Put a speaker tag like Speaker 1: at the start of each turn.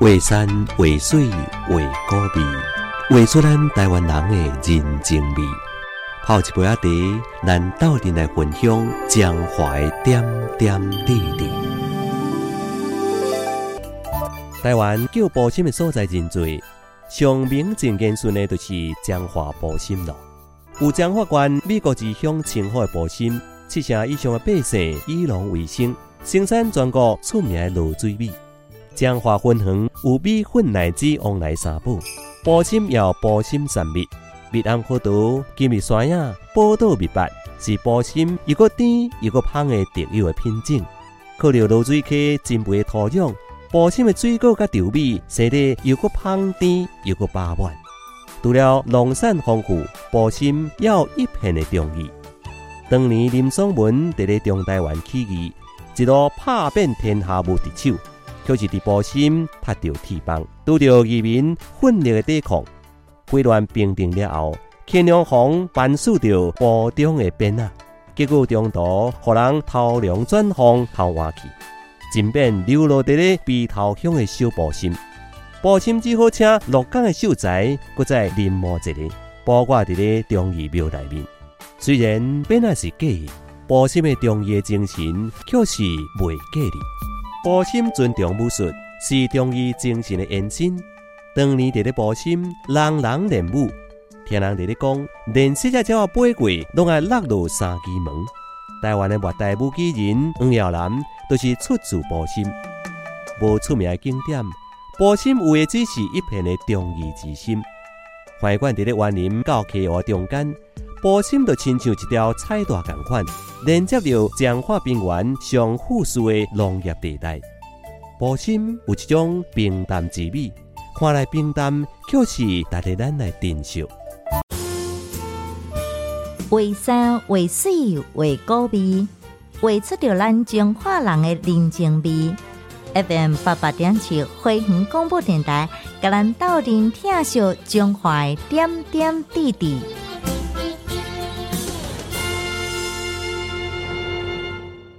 Speaker 1: 画山画水画古味，画出咱台湾人的人情味。泡一杯阿茶，咱斗阵来分享江淮点点滴滴。台湾叫保心的所在真多，上名正言顺的，就是江华保心了。有江华县美国之乡称呼的保心，七成以上的百姓以农为生，生产全国出名的卤水米。江华分行有米粉奶子往来三宝，保心要保心三蜜，蜜暗好读，金蜜酸雅，宝岛蜜白，是保心又个甜又个香的特有的品种。靠着卤水溪真肥的土壤，保心的水果甲稻米生得又个香甜又个饱满。除了农产丰富，保心也有一片的中意。当年林松文伫咧中台湾起义，一路拍遍天下无敌手。就是伫保心拍着铁棒，拄着移民奋力的抵抗，挥乱平定了后，乾隆皇颁授着部中的鞭啊，结果中途互人偷梁转凤偷换去，真变流落伫咧鼻头乡的小保心。保心只好请鹿港的秀才，搁再临摹一个，包挂伫咧忠义庙内面。虽然本来是假，保心的忠义精神却是未假的。保心尊重武术，是中医精神的延伸。当年伫咧保心，人人练武，听人伫咧讲，练四只鸟八鬼，拢爱落入三基门。台湾的末代武技人黄耀南，都是出自保心。无出名的景点，保心有的只是一片的中医之心。怀馆伫咧园林到溪河中间，波心就亲像一条彩带共款。连接着江化平原上富庶的农业地带，波心有一种平淡之美，看来平淡，却是带着咱来珍惜。
Speaker 2: 为山为水为高味，画出着咱江化人的人情味。FM 八八点七花园广播电台，甲咱斗阵听笑江淮点点滴滴。